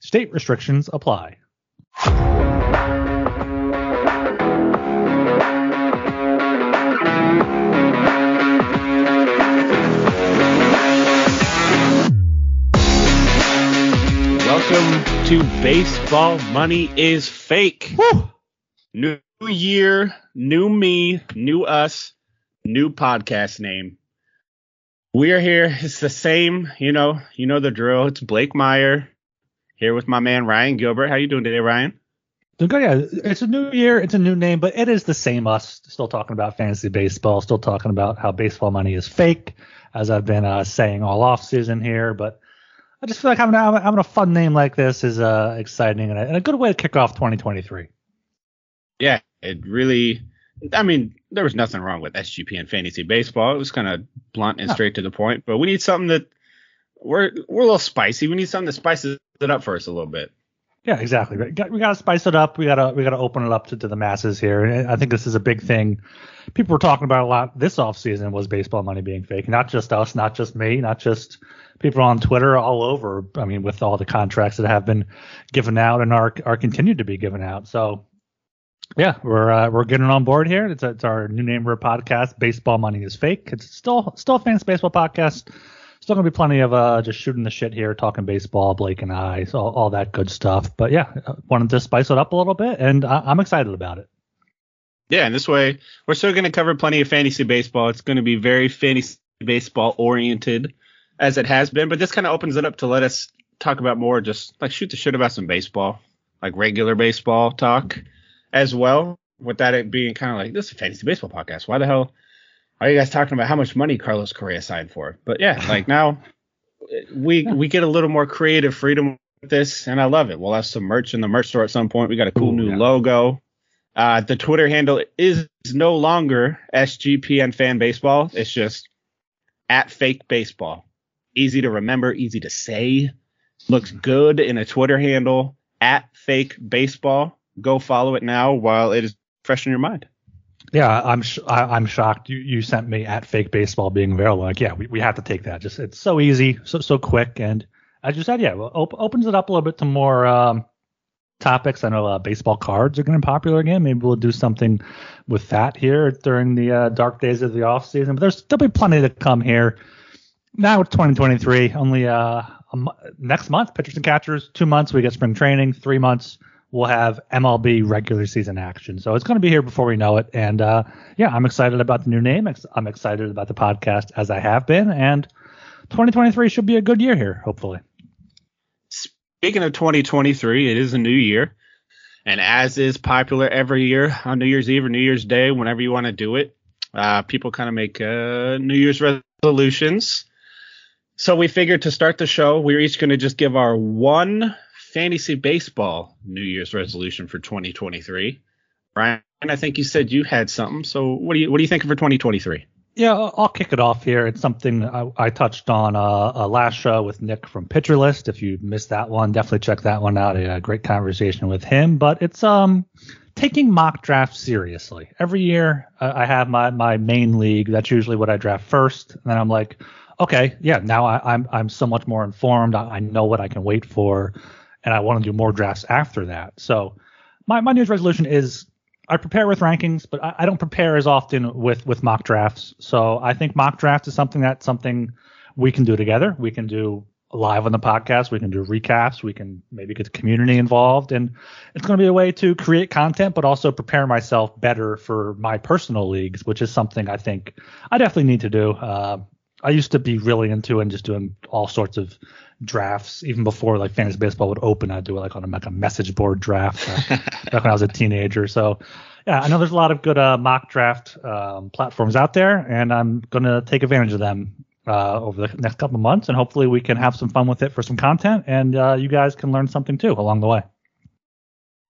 State restrictions apply. Welcome to Baseball Money is Fake. Woo! New year, new me, new us, new podcast name. We are here. It's the same, you know, you know the drill. It's Blake Meyer here with my man Ryan Gilbert. How you doing today, Ryan? Doing good, yeah. It's a new year, it's a new name, but it is the same us. Still talking about fantasy baseball, still talking about how baseball money is fake, as I've been uh, saying all off season here. But I just feel like having, a- having a fun name like this is uh, exciting and a, and a good way to kick off 2023. Yeah, it really. I mean, there was nothing wrong with SGP and fantasy baseball. It was kind of blunt and straight to the point. But we need something that we're we're a little spicy. We need something that spices it up for us a little bit. Yeah, exactly. We got, to spice it up. We got to we got to open it up to, to the masses here. And I think this is a big thing. People were talking about a lot this offseason was baseball money being fake. Not just us, not just me, not just people on Twitter all over. I mean, with all the contracts that have been given out and are are continued to be given out. So yeah, we're uh, we're getting on board here. It's, it's our new name for a podcast. Baseball money is fake. It's still still a fantasy baseball podcast. Still gonna be plenty of uh just shooting the shit here, talking baseball, Blake and I, so all, all that good stuff. But yeah, uh, wanted to spice it up a little bit, and I, I'm excited about it. Yeah, and this way we're still to cover plenty of fantasy baseball. It's to be very fantasy baseball oriented as it has been, but this kind of opens it up to let us talk about more just like shoot the shit about some baseball, like regular baseball talk as well. Without it being kind of like this is a fantasy baseball podcast. Why the hell are you guys talking about how much money Carlos Correa signed for? But yeah, like now we we get a little more creative freedom with this, and I love it. We'll have some merch in the merch store at some point. We got a cool Ooh, new yeah. logo. Uh, the Twitter handle is no longer SGPN Fan Baseball. It's just at Fake Baseball. Easy to remember, easy to say. Looks good in a Twitter handle at Fake Baseball. Go follow it now while it is fresh in your mind. Yeah, I'm sh- I, I'm shocked. You you sent me at fake baseball being available. Like, yeah, we, we have to take that. Just it's so easy, so so quick, and as you said, yeah, well, op- opens it up a little bit to more um, topics. I know uh, baseball cards are getting popular again. Maybe we'll do something with that here during the uh, dark days of the off season. But there's there'll be plenty to come here. Now it's 2023. Only uh, next month, pitchers and catchers. Two months we get spring training. Three months we'll have MLB regular season action. So it's going to be here before we know it. And uh, yeah, I'm excited about the new name. I'm excited about the podcast as I have been. And 2023 should be a good year here, hopefully. Speaking of 2023, it is a new year. And as is popular every year on New Year's Eve or New Year's Day, whenever you want to do it, uh, people kind of make uh, New Year's resolutions. So we figured to start the show, we're each going to just give our one fantasy baseball New Year's resolution for 2023. Ryan, I think you said you had something. So what do you what do you think for 2023? Yeah, I'll kick it off here. It's something I, I touched on uh, uh, last show with Nick from Pitcher List. If you missed that one, definitely check that one out. A, great conversation with him. But it's um taking mock drafts seriously. Every year uh, I have my my main league. That's usually what I draft first, and then I'm like, okay, yeah, now I, I'm I'm so much more informed. I, I know what I can wait for, and I want to do more drafts after that. So my my New Year's resolution is I prepare with rankings, but I, I don't prepare as often with with mock drafts. So I think mock draft is something that's something we can do together. We can do live on the podcast. We can do recaps. We can maybe get the community involved, and it's going to be a way to create content, but also prepare myself better for my personal leagues, which is something I think I definitely need to do. Uh, I used to be really into and just doing all sorts of drafts even before like fantasy baseball would open. I'd do it like on a, like a message board draft uh, back when I was a teenager. So yeah, I know there's a lot of good uh, mock draft um, platforms out there, and I'm gonna take advantage of them uh, over the next couple of months, and hopefully we can have some fun with it for some content, and uh, you guys can learn something too along the way.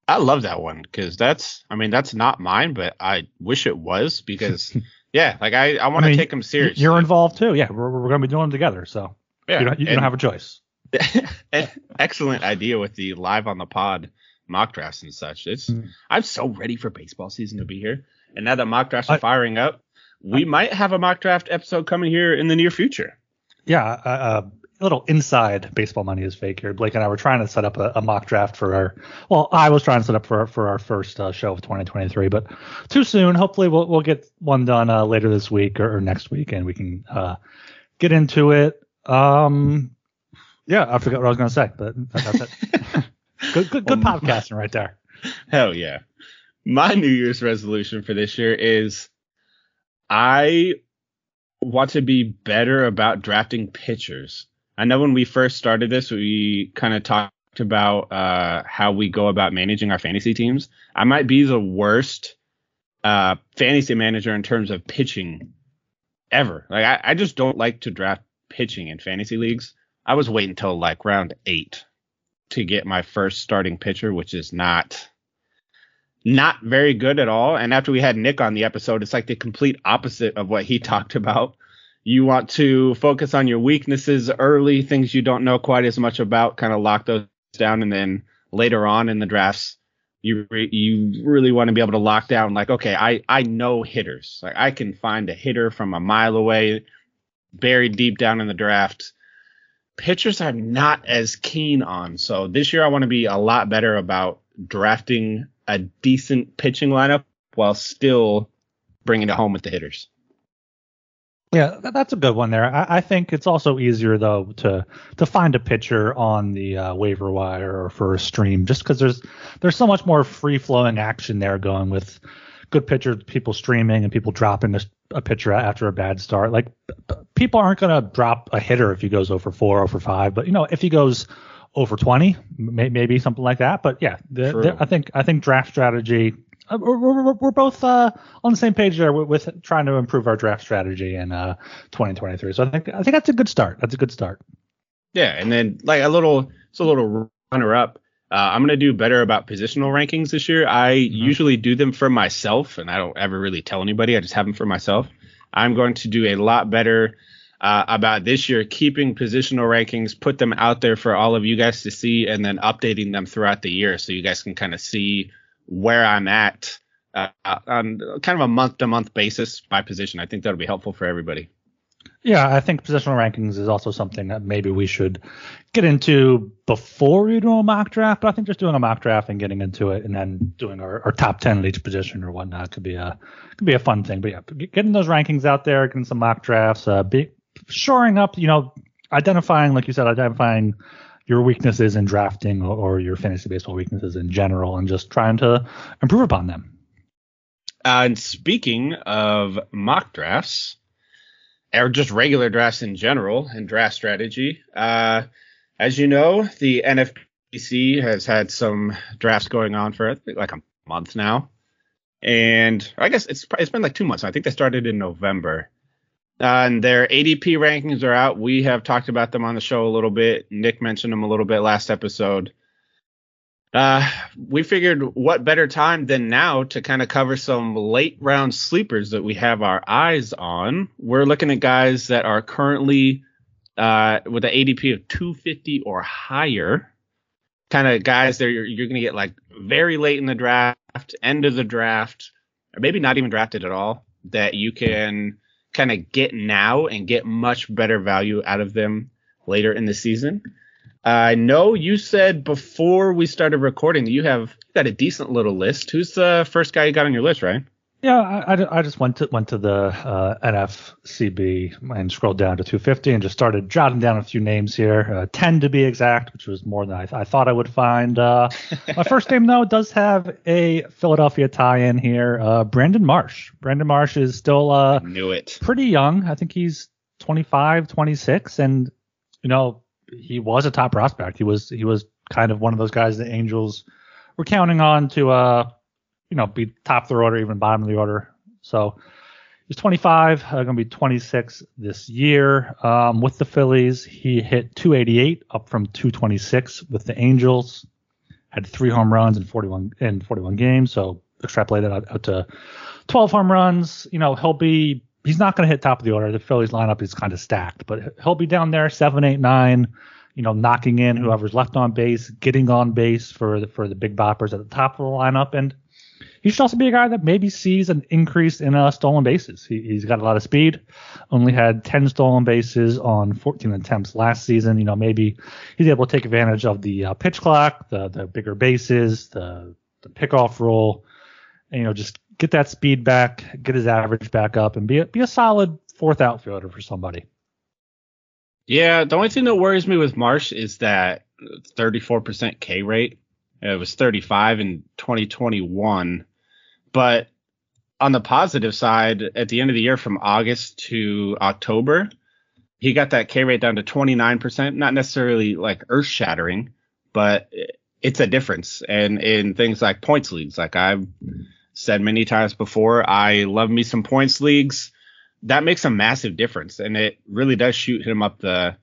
I love that one because that's, I mean, that's not mine, but I wish it was because, yeah, like I, I want to I mean, take them seriously. You're involved too. Yeah, we're, we're going to be doing them together. So yeah, you don't, you don't have a choice. excellent idea with the live on the pod mock drafts and such. It's, mm. I'm so ready for baseball season to be here. And now that mock drafts are I, firing up, we I, might have a mock draft episode coming here in the near future. Yeah, uh, uh a little inside baseball money is fake here. Blake and I were trying to set up a, a mock draft for our. Well, I was trying to set up for for our first uh, show of 2023, but too soon. Hopefully, we'll we'll get one done uh, later this week or, or, next week, and we can uh, get into it. Um, yeah, I forgot what I was going to say, but that's it. good, good, good well, podcasting right there. Hell yeah! My New Year's resolution for this year is I want to be better about drafting pitchers. I know when we first started this, we kind of talked about uh, how we go about managing our fantasy teams. I might be the worst uh, fantasy manager in terms of pitching ever. Like I, I just don't like to draft pitching in fantasy leagues. I was waiting until like round eight to get my first starting pitcher, which is not not very good at all. And after we had Nick on the episode, it's like the complete opposite of what he talked about you want to focus on your weaknesses early, things you don't know quite as much about, kind of lock those down, and then later on in the drafts, you re- you really want to be able to lock down like, okay, I I know hitters, like I can find a hitter from a mile away, buried deep down in the draft. Pitchers I'm not as keen on, so this year I want to be a lot better about drafting a decent pitching lineup while still bringing it home with the hitters. Yeah, that's a good one there. I, I, think it's also easier though to to find a pitcher on the uh, waiver wire or for a stream, just because there's there's so much more free flowing action there going with good pitchers, people streaming and people dropping a, a pitcher after a bad start. Like people aren't going to drop a hitter if he goes over four, over five, but you know if he goes over 20, may, maybe something like that. But yeah, the, the, I think I think draft strategy we're, we're, we're both uh, on the same page there with, with, trying to improve our draft strategy in uh, 2023. So I think I think that's a good start. That's a good start. Yeah, and then like a little, it's a little runner up. Uh, I'm gonna do better about positional rankings this year. I mm-hmm. usually do them for myself, and I don't ever really tell anybody. I just have them for myself. I'm going to do a lot better uh, about this year, keeping positional rankings, put them out there for all of you guys to see, and then updating them throughout the year so you guys can kind of see where I'm at uh, on kind of a month to month basis by position. I think that'll be helpful for everybody. Yeah, I think positional rankings is also something that maybe we should get into before we do a mock draft. But I think just doing a mock draft and getting into it, and then doing our, our top ten at each position or whatnot could be a could be a fun thing. But yeah, getting those rankings out there, getting some mock drafts, uh, be, shoring up, you know, identifying, like you said, identifying your weaknesses in drafting or, or your fantasy baseball weaknesses in general and just trying to improve upon them. And speaking of mock drafts, or just regular drafts in general and draft strategy, uh, as you know, the NFBC has had some drafts going on for like a month now, and I guess it's it's been like two months. I think they started in November. Uh, and their ADP rankings are out. We have talked about them on the show a little bit. Nick mentioned them a little bit last episode. Uh, we figured what better time than now to kind of cover some late round sleepers that we have our eyes on. We're looking at guys that are currently uh, with an ADP of 250 or higher. Kind of guys that you're, you're going to get like very late in the draft, end of the draft, or maybe not even drafted at all, that you can kind of get now and get much better value out of them later in the season. I know you said before we started recording that you have you got a decent little list. Who's the first guy you got on your list, Ryan? Yeah, I, I just went to went to the uh, NFCB and scrolled down to 250 and just started jotting down a few names here, uh, 10 to be exact, which was more than I, th- I thought I would find. Uh, my first name though does have a Philadelphia tie-in here. Uh, Brandon Marsh. Brandon Marsh is still uh, knew it pretty young. I think he's 25, 26, and you know he was a top prospect. He was he was kind of one of those guys the Angels were counting on to uh you know, be top of the order, even bottom of the order. So He's 25, uh, going to be 26 this year. Um, with the Phillies, he hit 288, up from 226 with the Angels. Had three home runs in 41 in 41 games, so extrapolated out, out to 12 home runs. You know, he'll be he's not going to hit top of the order. The Phillies lineup is kind of stacked, but he'll be down there seven, eight, nine. You know, knocking in whoever's left on base, getting on base for the, for the big boppers at the top of the lineup, and he should also be a guy that maybe sees an increase in uh, stolen bases. He, has got a lot of speed. Only had 10 stolen bases on 14 attempts last season. You know, maybe he's able to take advantage of the uh, pitch clock, the the bigger bases, the the pickoff rule, and you know just get that speed back, get his average back up, and be a, be a solid fourth outfielder for somebody. Yeah, the only thing that worries me with Marsh is that 34% K rate. It was 35 in 2021. But on the positive side, at the end of the year from August to October, he got that K rate down to 29%. Not necessarily like earth shattering, but it's a difference. And in things like points leagues, like I've said many times before, I love me some points leagues. That makes a massive difference. And it really does shoot him up the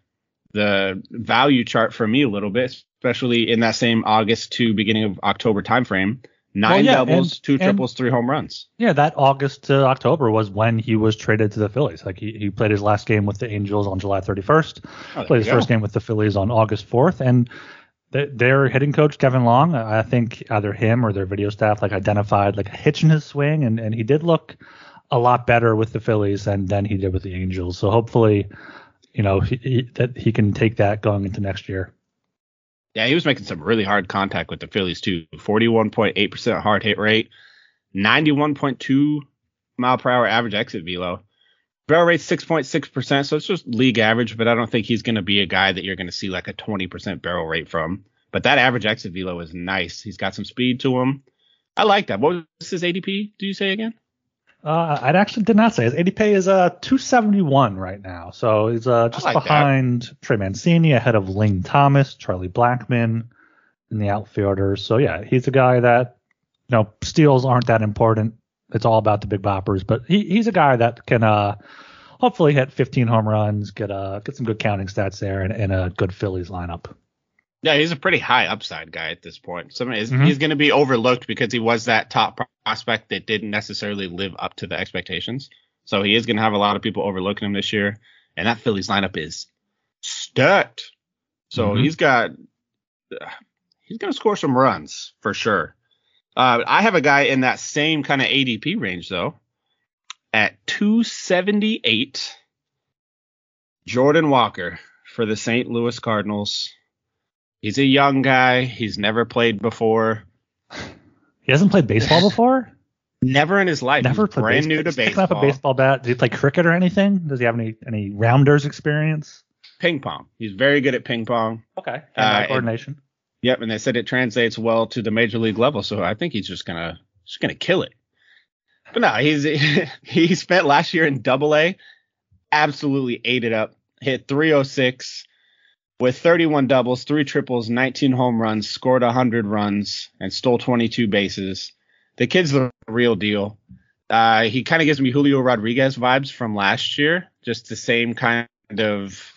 the value chart for me a little bit, especially in that same August to beginning of October timeframe. Nine well, yeah, doubles, and, two triples, and, three home runs. Yeah, that August to October was when he was traded to the Phillies. Like he, he played his last game with the Angels on July 31st, oh, played his go. first game with the Phillies on August 4th, and their hitting coach Kevin Long, I think either him or their video staff like identified like a hitch in his swing, and, and he did look a lot better with the Phillies than than he did with the Angels. So hopefully, you know, he, he, that he can take that going into next year. Yeah, he was making some really hard contact with the Phillies too. 41.8% hard hit rate, 91.2 mile per hour average exit velo. Barrel rate 6.6%, so it's just league average, but I don't think he's going to be a guy that you're going to see like a 20% barrel rate from. But that average exit velo is nice. He's got some speed to him. I like that. What was his ADP? Do you say again? Uh, I actually did not say his ADP is uh 271 right now, so he's uh just like behind that. Trey Mancini, ahead of Lane Thomas, Charlie Blackmon, in the outfielders. So yeah, he's a guy that you know steals aren't that important. It's all about the big boppers, but he, he's a guy that can uh hopefully hit 15 home runs, get uh get some good counting stats there, and, and a good Phillies lineup. Yeah, he's a pretty high upside guy at this point. So mm-hmm. he's going to be overlooked because he was that top prospect that didn't necessarily live up to the expectations. So he is going to have a lot of people overlooking him this year. And that Phillies lineup is stacked. So mm-hmm. he's got he's going to score some runs for sure. Uh, I have a guy in that same kind of ADP range though, at 278. Jordan Walker for the St. Louis Cardinals. He's a young guy. He's never played before. He hasn't played baseball before. Never in his life. Never played brand baseball. new to baseball. Picking up a baseball bat. Does he play cricket or anything? Does he have any any rounders experience? Ping pong. He's very good at ping pong. Okay. Uh, coordination. And, yep, and they said it translates well to the major league level. So I think he's just gonna just gonna kill it. But no, he's he spent last year in Double A, absolutely ate it up. Hit 306 with 31 doubles, three triples, 19 home runs, scored 100 runs, and stole 22 bases. The kid's the real deal. Uh, he kind of gives me Julio Rodriguez vibes from last year, just the same kind of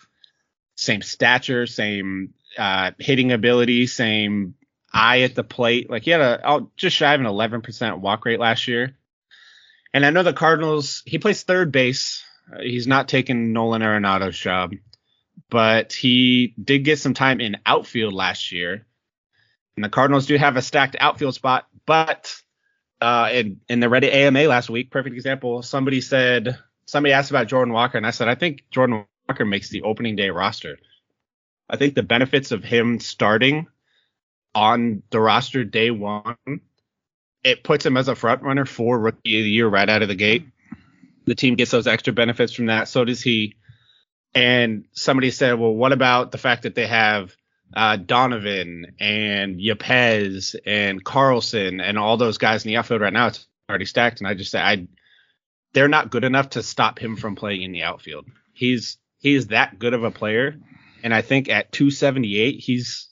same stature, same uh, hitting ability, same eye at the plate. Like he had a oh, just shy of an 11% walk rate last year. And I know the Cardinals, he plays third base. Uh, he's not taking Nolan Arenado's job but he did get some time in outfield last year. And the Cardinals do have a stacked outfield spot, but uh, in, in the Reddit AMA last week, perfect example, somebody said, somebody asked about Jordan Walker, and I said, I think Jordan Walker makes the opening day roster. I think the benefits of him starting on the roster day one, it puts him as a front runner for rookie of the year right out of the gate. The team gets those extra benefits from that. So does he. And somebody said, well, what about the fact that they have uh, Donovan and Yepez and Carlson and all those guys in the outfield right now? It's already stacked. And I just said, I, they're not good enough to stop him from playing in the outfield. He's, he's that good of a player. And I think at 278, he's,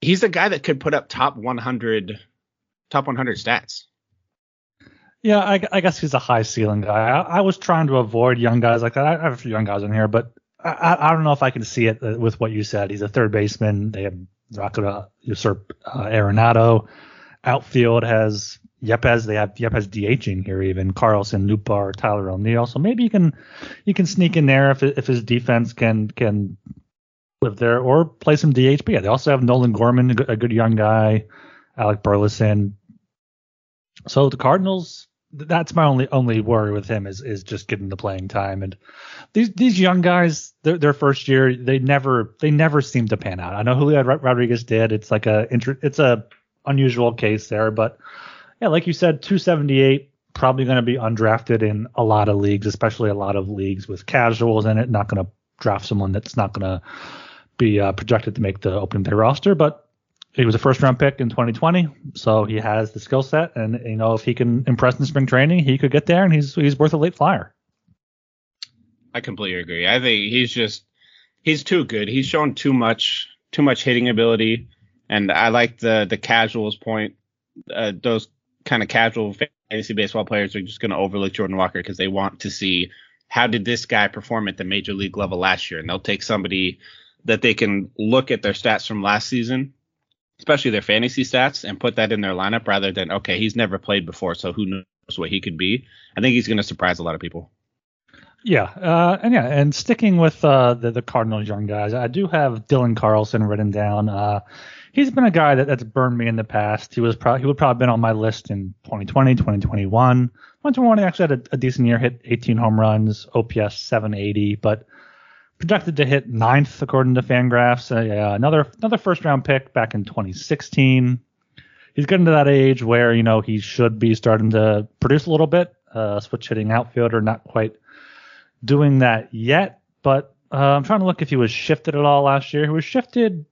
he's a guy that could put up top 100, top 100 stats. Yeah, I, I, guess he's a high ceiling guy. I, I, was trying to avoid young guys like that. I have a few young guys in here, but I, I don't know if I can see it uh, with what you said. He's a third baseman. They have to usurp uh, Arenado. Outfield has Yepez. They have Yepez DHing here even Carlson, Nootbaar, Tyler O'Neill. So maybe you can you can sneak in there if if his defense can can live there or play some DH. But yeah, they also have Nolan Gorman, a good young guy, Alec Burleson. So the Cardinals, that's my only only worry with him is is just getting the playing time. And these these young guys, their their first year, they never they never seem to pan out. I know Julio Rodriguez did. It's like a it's a unusual case there, but yeah, like you said, 278 probably going to be undrafted in a lot of leagues, especially a lot of leagues with casuals in it. Not going to draft someone that's not going to be uh, projected to make the opening day roster, but he was a first round pick in 2020, so he has the skill set, and you know if he can impress in spring training, he could get there, and he's he's worth a late flyer. I completely agree. I think he's just he's too good. He's shown too much too much hitting ability, and I like the the casuals point. Uh, those kind of casual fantasy baseball players are just going to overlook Jordan Walker because they want to see how did this guy perform at the major league level last year, and they'll take somebody that they can look at their stats from last season especially their fantasy stats, and put that in their lineup rather than okay, he's never played before, so who knows what he could be. I think he's going to surprise a lot of people. Yeah, uh, and yeah, and sticking with uh, the the Cardinals young guys, I do have Dylan Carlson written down. Uh, he's been a guy that, that's burned me in the past. He was probably he would probably been on my list in 2020, 2021. 2021 he actually had a, a decent year, hit 18 home runs, OPS 780, but projected to hit ninth according to Fangraphs. Uh, another another first round pick back in 2016. He's getting to that age where you know he should be starting to produce a little bit. Uh, switch hitting outfielder, not quite doing that yet. But uh, I'm trying to look if he was shifted at all last year. He was shifted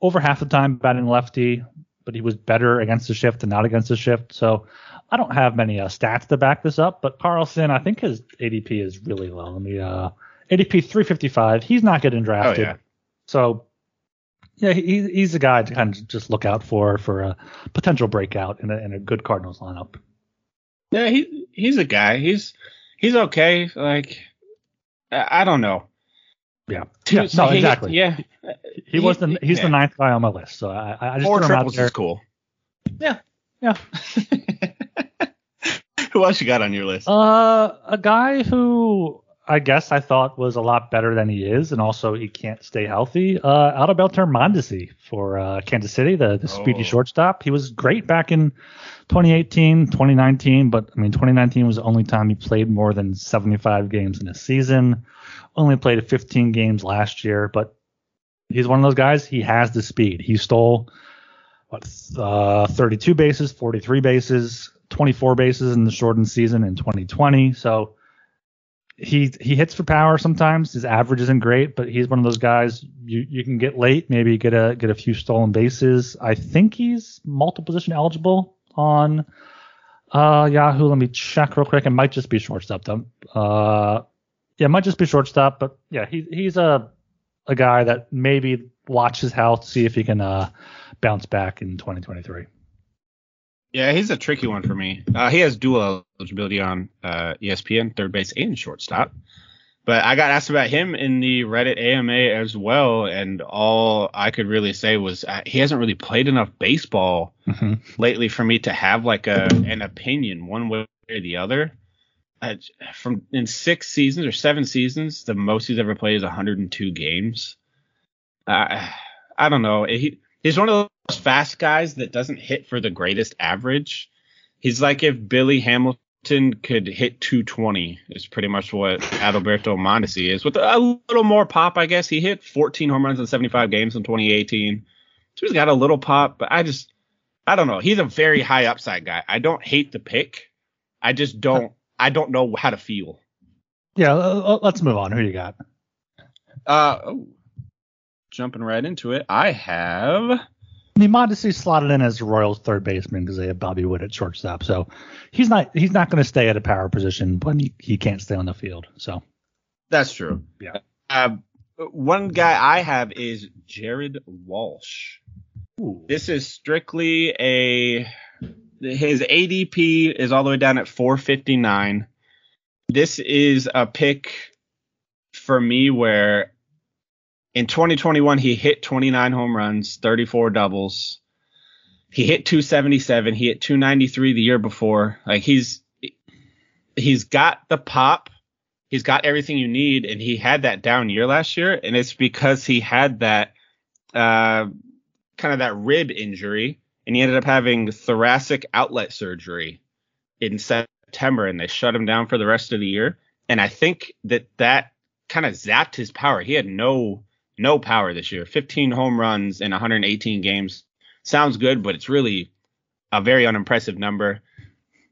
over half the time batting lefty, but he was better against the shift than not against the shift. So I don't have many uh, stats to back this up. But Carlson, I think his ADP is really low. Let me uh, ADP 355. He's not getting drafted. Oh, yeah. So yeah, he, he's a guy to kind of just look out for for a potential breakout in a, in a good Cardinals lineup. Yeah, he he's a guy. He's he's okay. Like I, I don't know. Yeah. yeah so no, he, exactly. Yeah. He, he was the he's yeah. the ninth guy on my list. So I, I just Four triples is cool. Yeah. Yeah. who else you got on your list? Uh, a guy who I guess I thought was a lot better than he is, and also he can't stay healthy. Uh, Adalberto Mondesi for uh, Kansas City, the the oh. speedy shortstop. He was great back in 2018, 2019, but I mean 2019 was the only time he played more than 75 games in a season. Only played 15 games last year, but he's one of those guys. He has the speed. He stole what uh, 32 bases, 43 bases, 24 bases in the shortened season in 2020. So he he hits for power sometimes. His average isn't great, but he's one of those guys you you can get late, maybe get a get a few stolen bases. I think he's multiple position eligible on uh, Yahoo. Let me check real quick. It might just be shortstop though. Uh, yeah, it might just be shortstop, but yeah, he he's a a guy that maybe watch his health, see if he can uh, bounce back in 2023. Yeah, he's a tricky one for me. Uh, he has dual eligibility on uh, ESPN, third base and shortstop. But I got asked about him in the Reddit AMA as well, and all I could really say was uh, he hasn't really played enough baseball mm-hmm. lately for me to have like a an opinion one way or the other. from in six seasons or seven seasons, the most he's ever played is 102 games. Uh, I don't know. He, he's one of those fast guys that doesn't hit for the greatest average. He's like if Billy Hamilton could hit 220 is pretty much what Adalberto Mondesi is with a little more pop, I guess. He hit 14 home runs in 75 games in 2018. So he's got a little pop, but I just, I don't know. He's a very high upside guy. I don't hate the pick. I just don't, I don't know how to feel. Yeah, let's move on. Who you got? Uh, oh, jumping right into it, I have. I mean, Mondesi slotted in as Royals third baseman because they have Bobby Witt at shortstop. So he's not he's not going to stay at a power position when he, he can't stay on the field. So that's true. Yeah. Uh, one guy I have is Jared Walsh. Ooh. This is strictly a his ADP is all the way down at 459. This is a pick for me where in 2021 he hit 29 home runs, 34 doubles. He hit 277. He hit 293 the year before. Like he's he's got the pop. He's got everything you need, and he had that down year last year, and it's because he had that uh, kind of that rib injury, and he ended up having thoracic outlet surgery in September, and they shut him down for the rest of the year. And I think that that kind of zapped his power. He had no no power this year. 15 home runs in 118 games sounds good, but it's really a very unimpressive number.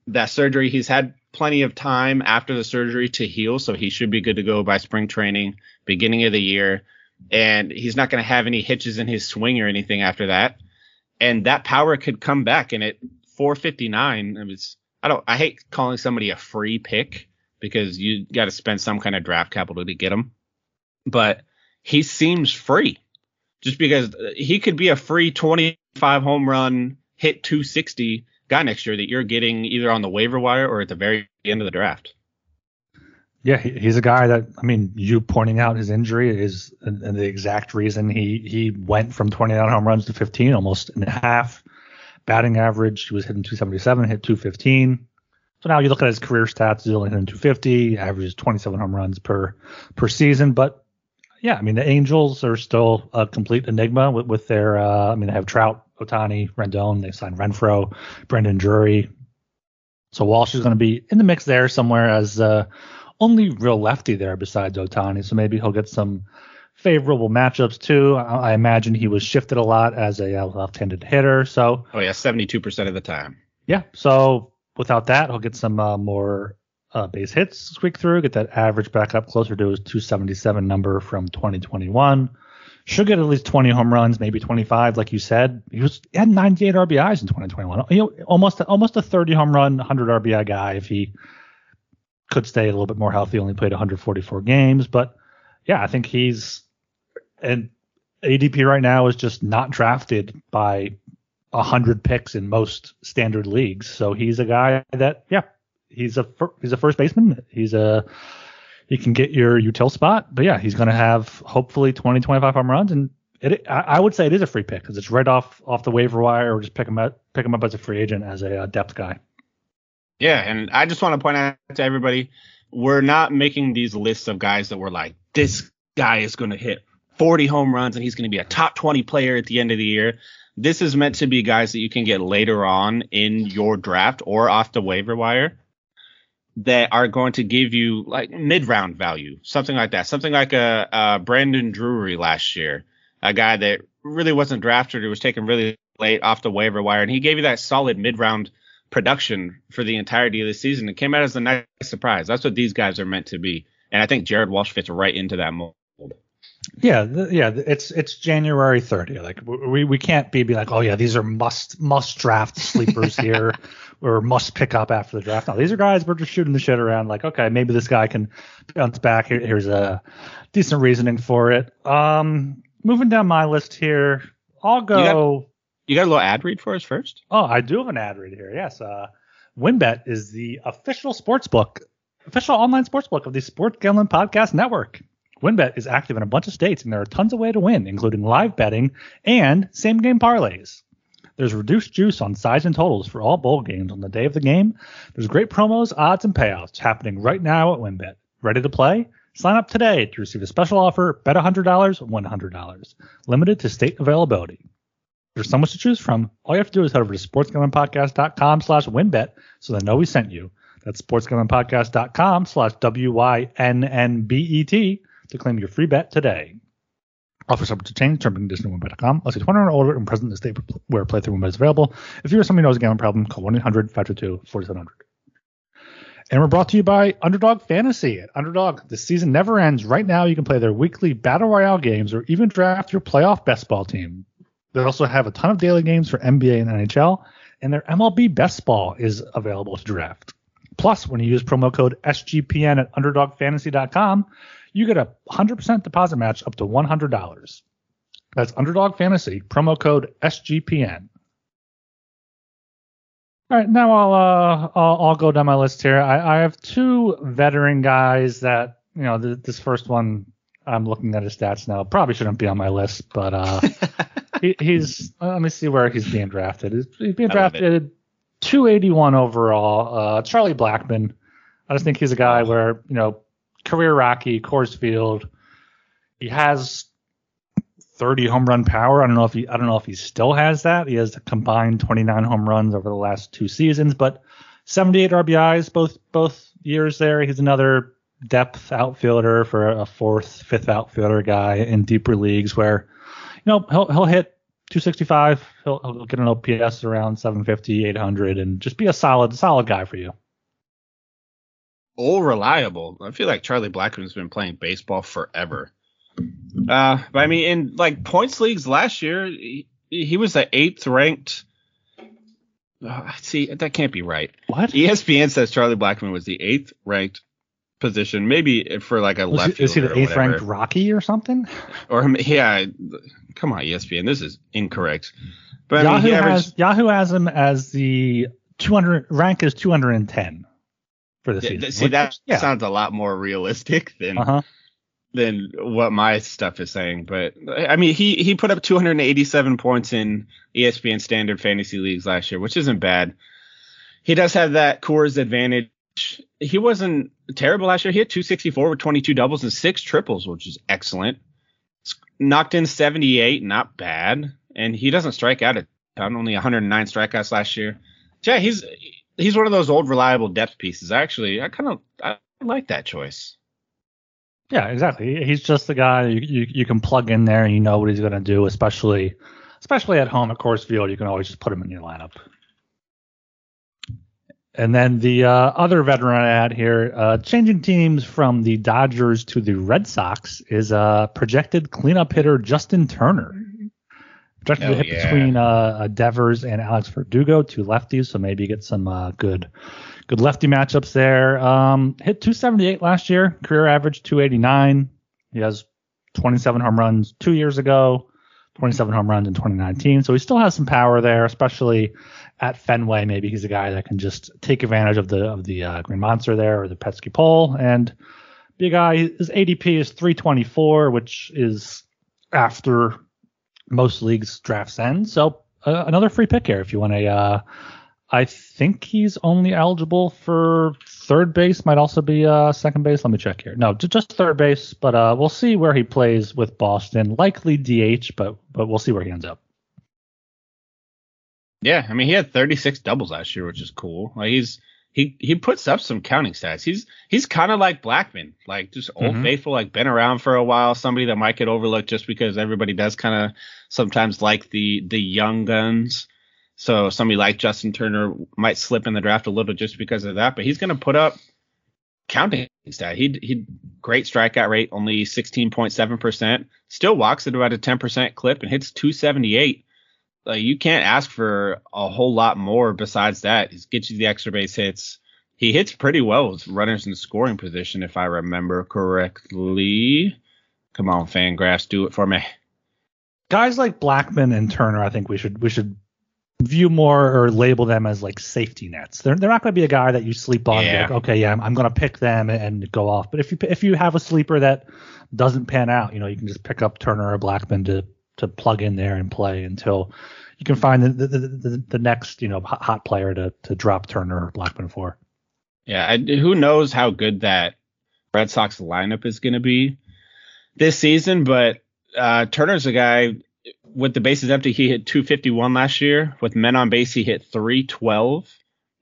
That surgery, he's had plenty of time after the surgery to heal, so he should be good to go by spring training, beginning of the year. And he's not going to have any hitches in his swing or anything after that. And that power could come back. And at 459, it was, I don't, I hate calling somebody a free pick because you got to spend some kind of draft capital to get him. But he seems free just because he could be a free 25 home run, hit 260 guy next year that you're getting either on the waiver wire or at the very end of the draft. Yeah, he's a guy that I mean, you pointing out his injury is the exact reason he he went from 29 home runs to 15, almost in a half. Batting average, he was hitting 277, hit 215. So now you look at his career stats, he's only hitting 250, averages 27 home runs per per season. But yeah, I mean the Angels are still a complete enigma with, with their. Uh, I mean they have Trout, Ohtani, Rendon. They signed Renfroe, Brandon Drury. So Walsh is going to be in the mix there somewhere as uh, only real lefty there besides Ohtani. So maybe he'll get some favorable matchups too. I, I imagine he was shifted a lot as a uh, left-handed hitter. So oh yeah, 72% of the time. Yeah. So without that, he'll get some uh, more uh, base hits squeak through, get that average back up closer to his 277 number from 2021 should get at least 20 home runs, maybe 25, like you said. He was he had 98 RBIs in 2021. You know, almost almost a 30 home run, 100 RBI guy if he could stay a little bit more healthy. Only played 144 games, but yeah, I think he's and ADP right now is just not drafted by 100 picks in most standard leagues. So he's a guy that yeah, he's a he's a first baseman. He's a he can get your util spot. But yeah, he's going to have hopefully 20, 25 home runs, and it, I, would say it is a free pick because it's right off off the waiver wire, or just pick him up pick him up as a free agent as a uh, depth guy. Yeah, and I just want to point out to everybody, we're not making these lists of guys that we're like, this guy is going to hit 40 home runs and he's going to be a top 20 player at the end of the year. This is meant to be guys that you can get later on in your draft or off the waiver wire that are going to give you like mid round value, something like that, something like a, a, Brandon Drury last year, a guy that really wasn't drafted, or was taken really late off the waiver wire, and he gave you that solid mid round production for the entirety of the season. It came out as a nice surprise. That's what these guys are meant to be, and I think Jared Walsh fits right into that mold. Yeah, yeah, it's it's January 30. Like we we can't be, be like, oh yeah, these are must must draft sleepers here or must pick up after the draft. Now these are guys we're just shooting the shit around. Like, okay, maybe this guy can bounce back. Here, here's a decent reasoning for it. Um, moving down my list here, I'll go. You got, you got a little ad read for us first? Oh, I do have an ad read here. Yes. Uh, WynnBET is the official sports book, official online sports book of the Sports Gambling Podcast Network. WynnBET is active in a bunch of states, and there are tons of ways to win, including live betting and same game parlays. There's reduced juice on size and totals for all bowl games on the day of the game. There's great promos, odds, and payouts happening right now at WynnBET. Ready to play? Sign up today to receive a special offer. Bet $100, win $100. Limited to state availability. There's so much to choose from. All you have to do is head over to sportsgamblingpodcast.com slash wynnbet so they know we sent you. That's sportsgamblingpodcast.com slash W-Y-N-N-B-E-T to claim your free bet today. Offer subject to change, terms and conditions at wynnbet.com. Let's say 20 or older and present in the state where playthrough wynnbet is available. If you or somebody knows a gambling problem, call 1-800-522-4700. And we're brought to you by Underdog Fantasy. At Underdog, the season never ends. Right now, you can play their weekly Battle Royale games or even draft your playoff best ball team. They also have a ton of daily games for NBA and NHL, and their MLB Best Ball is available to draft. Plus, when you use promo code SGPN at UnderdogFantasy.com, you get a 100% deposit match up to $100. That's Underdog Fantasy, promo code SGPN. All right, now I'll uh I'll, I'll go down my list here. I, I have two veteran guys that you know th- this first one I'm looking at his stats now probably shouldn't be on my list, but uh he, he's let me see where he's being drafted. He's, he's being drafted 281 overall. Uh, Charlie Blackmon. I just think he's a guy where you know career Rocky Coors Field. He has 30 home run power. I don't know if he I don't know if he still has that. He has combined 29 home runs over the last two seasons, but 78 RBIs both both years there. He's another depth outfielder for a fourth, fifth outfielder guy in deeper leagues where you know he'll he'll hit 265. He'll, he'll get an OPS around 750, 800, and just be a solid solid guy for you. All reliable. I feel like Charlie Blackmon's been playing baseball forever. Uh, but I mean, in like points leagues last year, he, he was the eighth ranked. Uh, see, that can't be right. What? ESPN says Charlie Blackmon was the eighth ranked position, maybe for like a Was left. he, is he the eighth ranked. Rocky or something? Or yeah, come on, ESPN, this is incorrect. But I mean, Yahoo averaged, has Yahoo has him as the 200 rank is 210 for the season. see which- that yeah. sounds a lot more realistic than uh-huh. than what my stuff is saying. But I mean, he he put up 287 points in ESPN standard fantasy leagues last year, which isn't bad. He does have that Coors advantage. He wasn't terrible last year. He had 264 with 22 doubles and six triples, which is excellent. Knocked in 78, not bad. And he doesn't strike out a ton, only 109 strikeouts last year. Yeah, he's he's one of those old reliable depth pieces. Actually, I kind of I like that choice. Yeah, exactly. He's just the guy you, you, you can plug in there and you know what he's going to do, especially especially at home at Coors Field. You can always just put him in your lineup. And then the uh, other veteran I had here, uh, changing teams from the Dodgers to the Red Sox, is uh, projected cleanup hitter Justin Turner. To Oh, hit yeah. between uh, uh, Devers and Alex Verdugo, two lefties, so maybe get some uh, good good lefty matchups there. Um, hit 278 last year, career average 289. He has 27 home runs two years ago, 27 home runs in 2019. So he still has some power there, especially at Fenway. Maybe he's a guy that can just take advantage of the of the uh, Green Monster there or the Pesky pole and be a guy. His ADP is 324, which is after most leagues drafts end. So uh, another free pick here if you want a. Uh, I think he's only eligible for third base. Might also be uh, second base. Let me check here. No, just third base. But uh, we'll see where he plays with Boston. Likely DH, but but we'll see where he ends up. Yeah, I mean he had 36 doubles last year, which is cool. Like he's he he puts up some counting stats. He's he's kind of like Blackmon, like just old Mhm. faithful, like been around for a while. Somebody that might get overlooked just because everybody does kind of sometimes like the the young guns. So somebody like Justin Turner might slip in the draft a little just because of that, but he's going to put up counting stat. He he great strikeout rate, only 16.7 percent. Still walks at about a 10 percent clip and hits 278 like you can't ask for a whole lot more besides that. He gets you the extra base hits. He hits pretty well with runners in scoring position, if I remember correctly. Come on, Fangraphs, do it for me. Guys like Blackmon and Turner, I think we should we should view more or label them as like safety nets. They're they're not going to be a guy that you sleep on. Yeah. Like, okay, yeah, I'm, I'm going to pick them and, and go off. But if you if you have a sleeper that doesn't pan out, you know, you can just pick up Turner or Blackmon to to plug in there and play until you can find the the, the, the, next you know hot, player to to drop Turner or Blackmon for. Yeah, who knows how good that Red Sox lineup is going to be this season, but uh, Turner's a guy with the bases empty. He hit 251 last year. With men on base, he hit 312.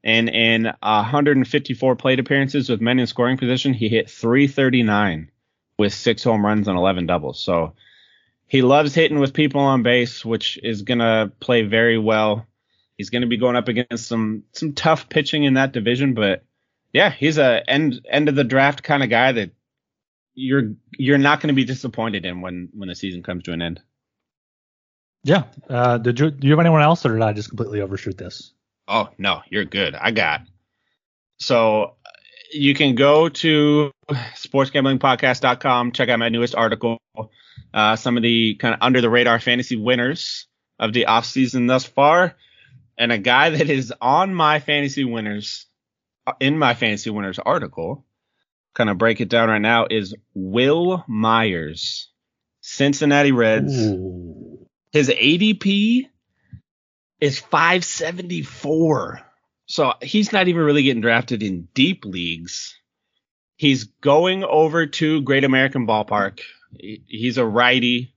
And in 154 plate appearances with men in scoring position, he hit 339 with six home runs and 11 doubles. So he loves hitting with people on base, which is going to play very well. He's going to be going up against some some tough pitching in that division, but yeah, he's a end end of the draft kind of guy that you're you're not going to be disappointed in when when the season comes to an end. Yeah. Uh, did you do you have anyone else, or did I just completely overshoot this? Oh no, you're good. I got. So you can go to sportsgamblingpodcast.com, check out my newest article, uh, some of the kind of under the radar fantasy winners of the offseason thus far. And a guy that is on my fantasy winners, uh, in my fantasy winners article, kind of break it down right now, is Wil Myers, Cincinnati Reds. Ooh. His ADP is 574. So he's not even really getting drafted in deep leagues. He's going over to Great American Ballpark. He's a righty.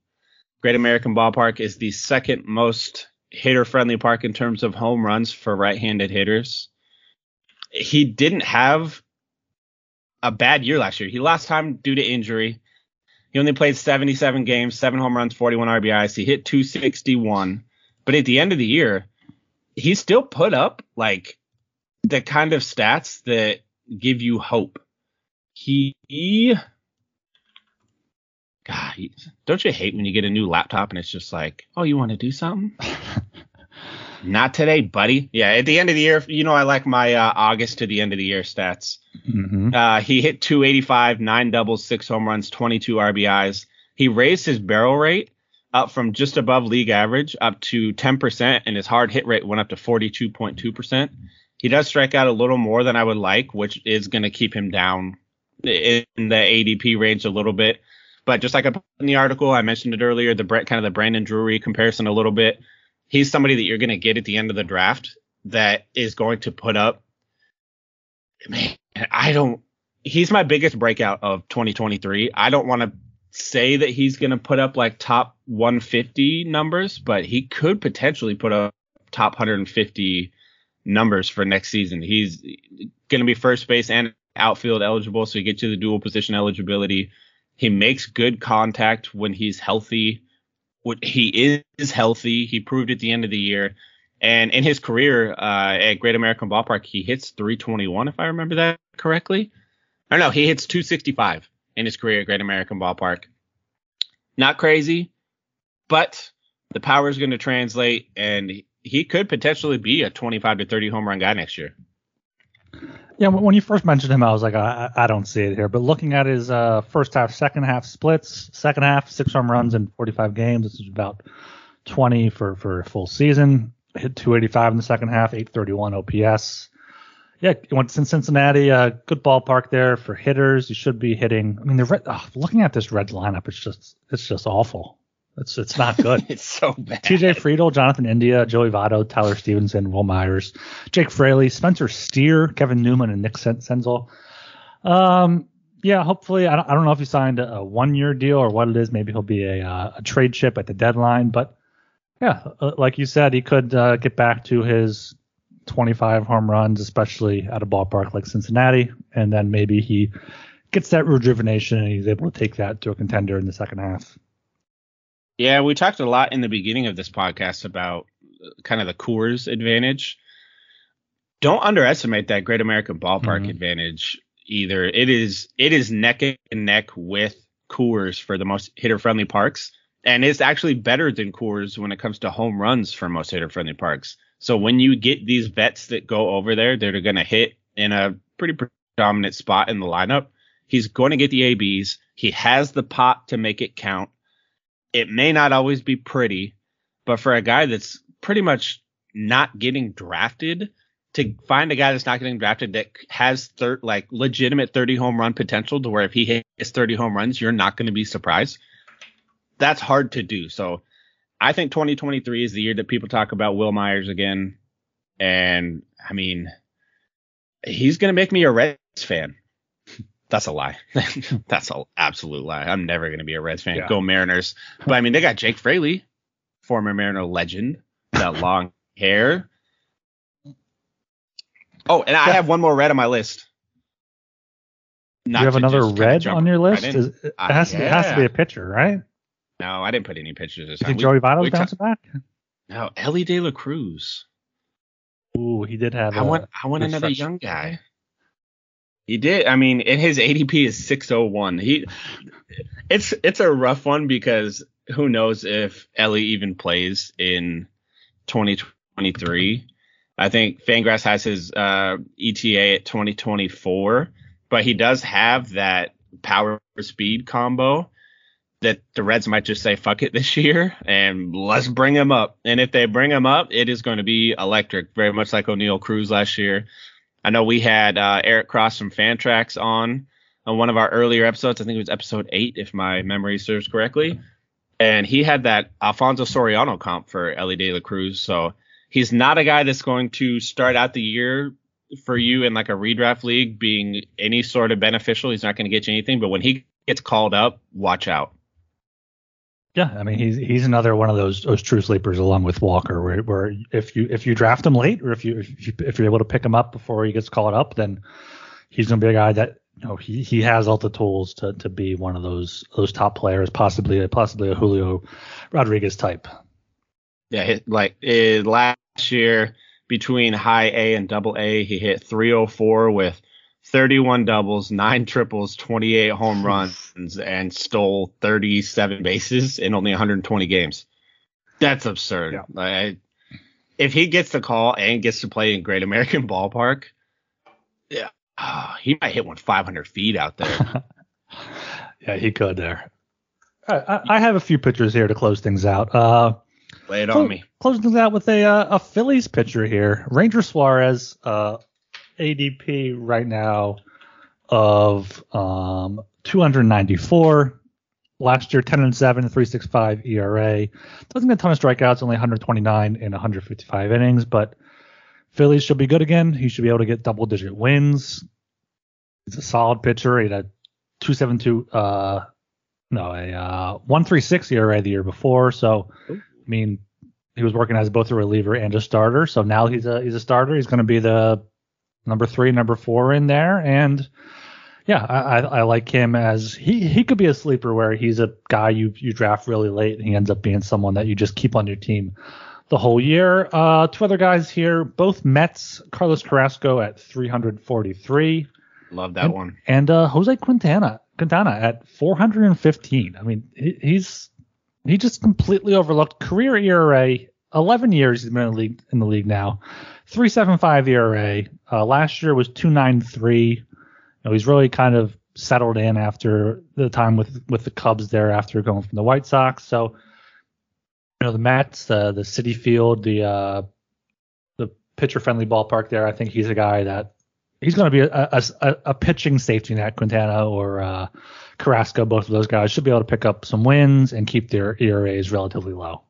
Great American Ballpark is the second most hitter friendly park in terms of home runs for right handed hitters. He didn't have a bad year last year. He lost time due to injury. He only played 77 games, seven home runs, 41 RBIs. He hit 261. But at the end of the year, he still put up like the kind of stats that give you hope. He, God, he- don't you hate when you get a new laptop and it's just like, oh, you want to do something? Not today, buddy. Yeah, at the end of the year, you know, I like my uh, August to the end of the year stats. Mhm. Uh, he hit 285, nine doubles, six home runs, 22 RBIs. He raised his barrel rate up from just above league average up to 10%, and his hard hit rate went up to 42.2%. He does strike out a little more than I would like, which is going to keep him down in the ADP range a little bit. But just like I put in the article, I mentioned it earlier, the Brett kind of the Brandon Drury comparison a little bit. He's somebody that you're going to get at the end of the draft that is going to put up. Man, I don't. He's my biggest breakout of 2023. I don't want to say that he's going to put up like top 150 numbers, but he could potentially put up top 150 numbers for next season. He's going to be first base and outfield eligible, so he gets you the dual position eligibility. He makes good contact when he's healthy. What he is healthy. He proved at the end of the year. And in his career uh, at Great American Ballpark, he hits 321, if I remember that correctly. I don't know. he hits 265 in his career at Great American Ballpark. Not crazy, but the power is going to translate, and he could potentially be a 25 to 30 home run guy next year. Yeah, when you first mentioned him, I was like, I, I don't see it here. But looking at his uh, first half, second half splits, second half six home runs in 45 games. This is about 20 for for a full season. Hit 285 in the second half, 831 OPS. Yeah, went to Cincinnati. Uh, good ballpark there for hitters. You should be hitting. I mean, the red, oh, looking at this red lineup, it's just it's just awful. It's it's not good. it's so bad. TJ Friedl, Jonathan India, Joey Votto, Tyler Stephenson, Wil Myers, Jake Fraley, Spencer Steer, Kevin Newman, and Nick Sen- Senzel. Um, yeah, hopefully, I don't, I don't know if he signed a, a one year deal or what it is. Maybe he'll be a, uh, a trade chip at the deadline. But yeah, uh, like you said, he could uh, get back to his 25 home runs, especially at a ballpark like Cincinnati. And then maybe he gets that rejuvenation and he's able to take that to a contender in the second half. Yeah, we talked a lot in the beginning of this podcast about kind of the Coors advantage. Don't underestimate that Great American Ballpark Mhm. advantage either. It is it is neck and neck with Coors for the most hitter friendly parks, and it's actually better than Coors when it comes to home runs for most hitter friendly parks. So when you get these vets that go over there, that are going to hit in a pretty predominant spot in the lineup. He's going to get the ABs. He has the pot to make it count it may not always be pretty, but for a guy that's pretty much not getting drafted, to find a guy that's not getting drafted that has thir- like legitimate 30 home run potential to where if he hits 30 home runs, you're not going to be surprised. That's hard to do. So I think 2023 is the year that people talk about Wil Myers again. And I mean, he's going to make me a Reds fan. That's a lie. That's an absolute lie. I'm never going to be a Reds fan. Yeah. Go Mariners. But I mean, they got Jake Fraley, former Mariner legend, that long hair. Oh, and I have one more red on my list. Not you have another red on your list? in. Is, it has, to, it has to be a pitcher, right? No, I didn't put any pictures this time. We- Joey Votto's we ta- bouncing back? No, Elly De La Cruz. Ooh, he did have. I a want I want another stretch. young guy. He did. I mean, and his ADP is 601. He it's it's a rough one because who knows if Elly even plays in 2023. I think FanGraphs has his uh, ETA at 2024, but he does have that power speed combo that the Reds might just say fuck it this year and let's bring him up. And if they bring him up, it is going to be electric, very much like Oneil Cruz last year. I know we had uh, Eric Cross from Fantrax on on one of our earlier episodes. I think it was episode eight, if my memory serves correctly. And he had that Alfonso Soriano comp for Elly De La Cruz. So he's not a guy that's going to start out the year for you in like a redraft league being any sort of beneficial. He's not going to get you anything. But when he gets called up, watch out. Yeah, I mean he's he's another one of those those true sleepers along with Walker, where, where if you if you draft him late or if you if, you, if you're able to pick him up before he gets called up, then he's going to be a guy that you know he, he has all the tools to, to be one of those those top players, possibly possibly a Julio Rodriguez type. Yeah, like uh, last year between high A and double A, he hit 304 with 31 doubles, nine triples, 28 home runs, and stole 37 bases in only 120 games. That's absurd. Yeah. Like, if he gets the call and gets to play in Great American Ballpark, yeah, oh, he might hit one 500 feet out there. yeah, he could there. I, I, have a few pitchers here to close things out. Uh, Lay it on me. Closing things out with a uh, a Phillies pitcher here, Ranger Suarez. Uh, ADP right now of um, 294. Last year, 10 and 7, 365 ERA. Doesn't get a ton of strikeouts, only 129 in 155 innings, but Phillies should be good again. He should be able to get double digit wins. He's a solid pitcher. He had 272, uh, no, a uh, 136 ERA the year before. So, I mean, he was working as both a reliever and a starter. So now he's a he's a starter. He's going to be the number three, number four in there, and yeah, I, I, like him as he he could be a sleeper where he's a guy you you draft really late and he ends up being someone that you just keep on your team the whole year. Uh, two other guys here, both Mets, Carlos Carrasco at 343. Love that and, one. And uh, Jose Quintana Quintana at 415. I mean, he, he's he just completely overlooked career ERA. 11 years he's been in the league in the league now. 375 ERA. Uh, last year was 293. You know, he's really kind of settled in after the time with with the Cubs there after going from the White Sox. So, you know, the Mets, uh, the Citi Field, the uh, the pitcher friendly ballpark there. I think he's a guy that he's going to be a, a, a, pitching safety net. Quintana or uh, Carrasco, both of those guys should be able to pick up some wins and keep their ERAs relatively low.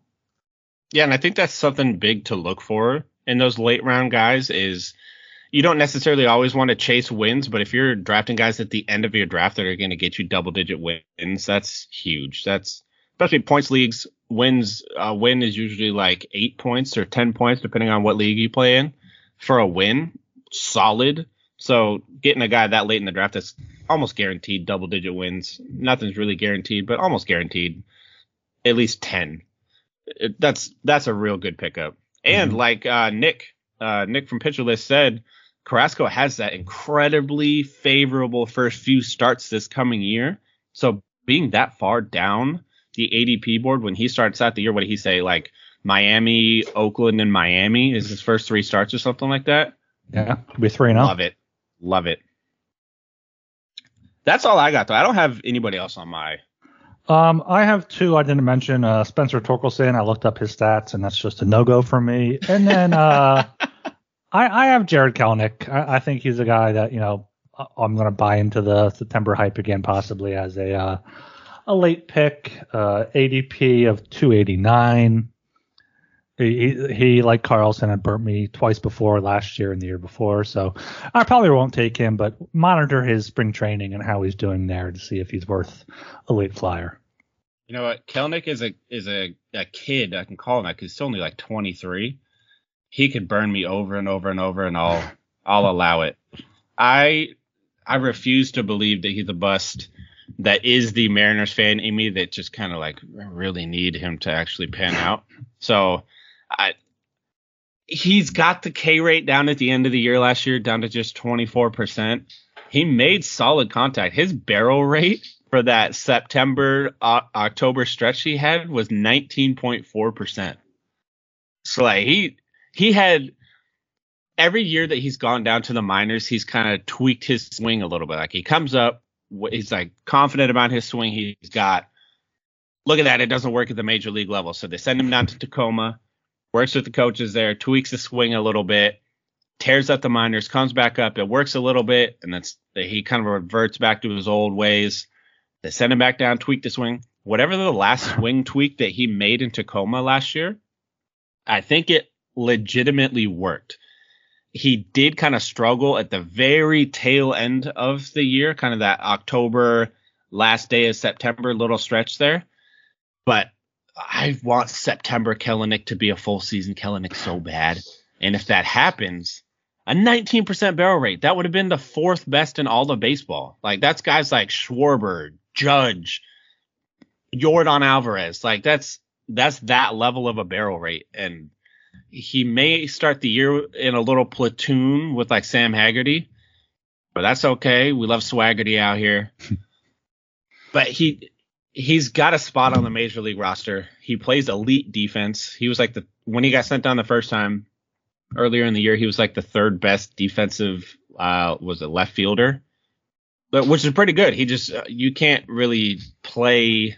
Yeah, and I think that's something big to look for in those late round guys is you don't necessarily always want to chase wins, but if you're drafting guys at the end of your draft that are going to get you double digit wins, that's huge. That's especially points leagues. Wins uh, win is usually like eight points or ten points depending on what league you play in. For a win, solid. So getting a guy that late in the draft that's almost guaranteed double digit wins. Nothing's really guaranteed, but almost guaranteed. At least ten. It, that's that's a real good pickup. And mm-hmm. like uh, Nick, uh, Nick from Pitcher List said, Carrasco has that incredibly favorable first few starts this coming year. So being that far down the ADP board when he starts out the year, what did he say? Like Miami, Oakland, and Miami is his first three starts or something like that. Yeah, could be three and Love it, love it. That's all I got though. I don't have anybody else on my um, I have two I didn't mention. Uh, Spencer Torkelson. I looked up his stats, and that's just a no go for me. And then uh, I, I have Jarred Kelenic. I, I, think he's a guy that you know I'm going to buy into the September hype again, possibly as a uh, a late pick. Uh, ADP of 289. He, he, like Carlson, had burnt me twice before last year and the year before, so I probably won't take him, but monitor his spring training and how he's doing there to see if he's worth a late flyer. You know what? Kelenic is a is a, a kid. I can call him that because he's only like 23. He could burn me over and over and over, and I'll I'll allow it. I I refuse to believe that he's a bust. That is the Mariners fan in me that just kind of like really need him to actually pan out. So I, he's got the K rate down at the end of the year last year down to just 24%. He made solid contact. His barrel rate for that September uh, October stretch he had was 19.4%. So like he he had every year that he's gone down to the minors, he's kind of tweaked his swing a little bit. Like he comes up, he's like confident about his swing. He's got look at that, it doesn't work at the major league level. So they send him down to Tacoma, works with the coaches there, tweaks the swing a little bit, tears up the minors, comes back up, it works a little bit, and that's he kind of reverts back to his old ways. They send him back down, tweak the swing. Whatever the last swing tweak that he made in Tacoma last year, I think it legitimately worked. He did kind of struggle at the very tail end of the year, kind of that October, last day of September little stretch there. But I want September Kelenic to be a full season Kelenic so bad. And if that happens, a 19% barrel rate, that would have been the fourth best in all of baseball. Like that's guys like Schwarber, Judge, Yordan Alvarez. Like that's that's that level of a barrel rate. And he may start the year in a little platoon with like Sam Haggerty, but that's okay. We love Swaggerty out here. but he he's got a spot on the major league roster. He plays elite defense. He was like the when he got sent down the first time earlier in the year, he was like the third best defensive uh was a left fielder. But which is pretty good. He just uh, you can't really play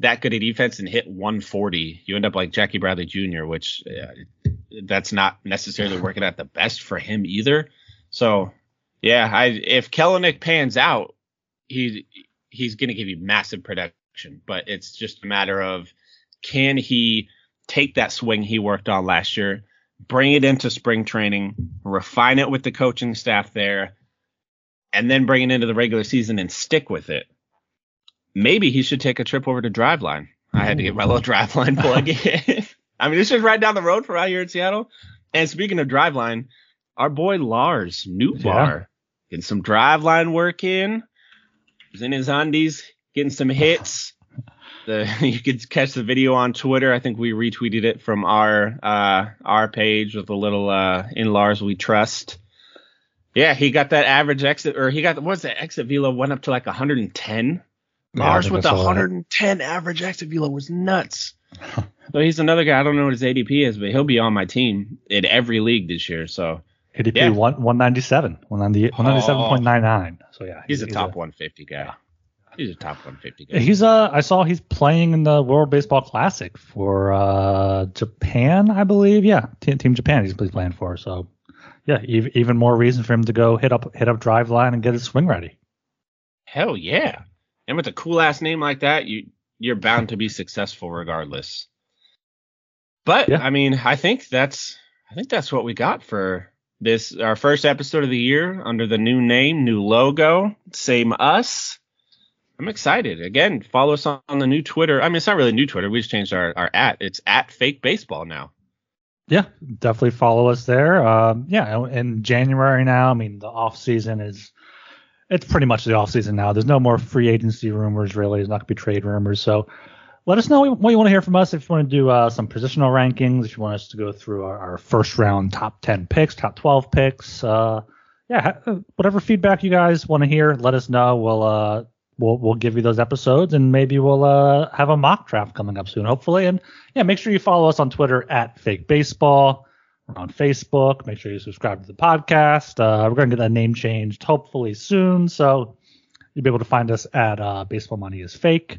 that good a defense and hit 140. You end up like Jackie Bradley Jr., which uh, that's not necessarily working out the best for him either. So, yeah, I if Kelenic pans out, he he's going to give you massive production, but it's just a matter of can he take that swing he worked on last year, bring it into spring training, refine it with the coaching staff there, and then bring it into the regular season and stick with it. Maybe he should take a trip over to Driveline. I had to get my little Driveline plug in. I mean, it's just right down the road from out here in Seattle. And speaking of Driveline, our boy Lars Nootbaar yeah. getting some Driveline work in. He's in his undies, getting some hits. The you could catch the video on Twitter. I think we retweeted it from our uh, our page with a little uh, in Lars we trust. Yeah, he got that average exit, or he got what's that exit velo went up to like 110. Yeah, Lars with 110 that. average exit velo was nuts. so he's another guy. I don't know what his ADP is, but he'll be on my team in every league this year. So ADP yeah. one 197, 197.99. Oh, so yeah, he's, he's a top a, 150 guy. Yeah. He's a top 150 guy. He's uh I saw he's playing in the World Baseball Classic for uh Japan, I believe. Yeah, Team, Team Japan he's playing for. So yeah, even more reason for him to go hit up hit up Driveline and get his swing ready. Hell yeah! And with a cool ass name like that, you you're bound to be successful regardless. But yeah. I mean, I think that's I think that's what we got for this our first episode of the year under the new name, new logo, same us. I'm excited. Again, follow us on, the new Twitter. I mean, it's not really new Twitter. We just changed our, our at. It's at fake baseball now. Yeah, definitely follow us there. Um, yeah, in January now, I mean, the off season is it's pretty much the off season now. There's no more free agency rumors really. There's not gonna be trade rumors. So let us know what you want to hear from us. If you want to do uh, some positional rankings, if you want us to go through our, our first round top 10 picks, top 12 picks, uh, yeah, uh, whatever feedback you guys want to hear, let us know. We'll uh, we'll we'll give you those episodes, and maybe we'll uh, have a mock draft coming up soon, hopefully. And yeah, make sure you follow us on Twitter at Fake Baseball. We're on Facebook. Make sure you subscribe to the podcast. Uh, we're going to get that name changed hopefully soon, so you'll be able to find us at uh, Baseball Money is Fake.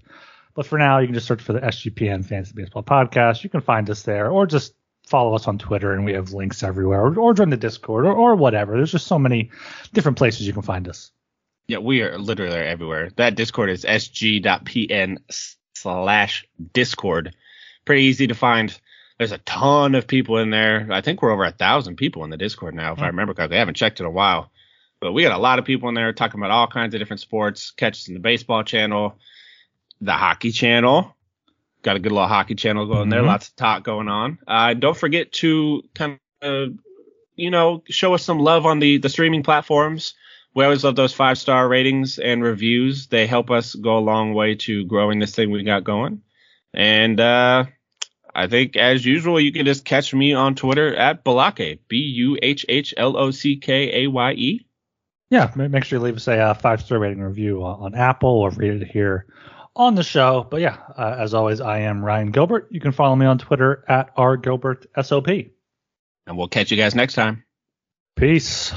But for now, you can just search for the SGPN Fantasy Baseball Podcast. You can find us there, or just follow us on Twitter, and we have links everywhere, or, or join the Discord, or, or whatever. There's just so many different places you can find us. Yeah, we are literally everywhere. That Discord is sg.pn slash Discord. Pretty easy to find. There's a ton of people in there. I think we're over a thousand people in the Discord now, if mm. I remember correctly. I haven't checked in a while. But we got a lot of people in there talking about all kinds of different sports. Catch us in the baseball channel, the hockey channel. Got a good little hockey channel going mm-hmm. there. Lots of talk going on. Uh, don't forget to kind of, you know, show us some love on the the streaming platforms we always love those five star ratings and reviews. They help us go a long way to growing this thing we got going. And uh, I think, as usual, you can just catch me on Twitter at Buhhlockaye, B U H H L O C K A Y E. Yeah, make sure you leave us a uh, five star rating review on, Apple or read it here on the show. But yeah, uh, as always, I am Ryan Gilbert. You can follow me on Twitter at rgilbertsop. And we'll catch you guys next time. Peace.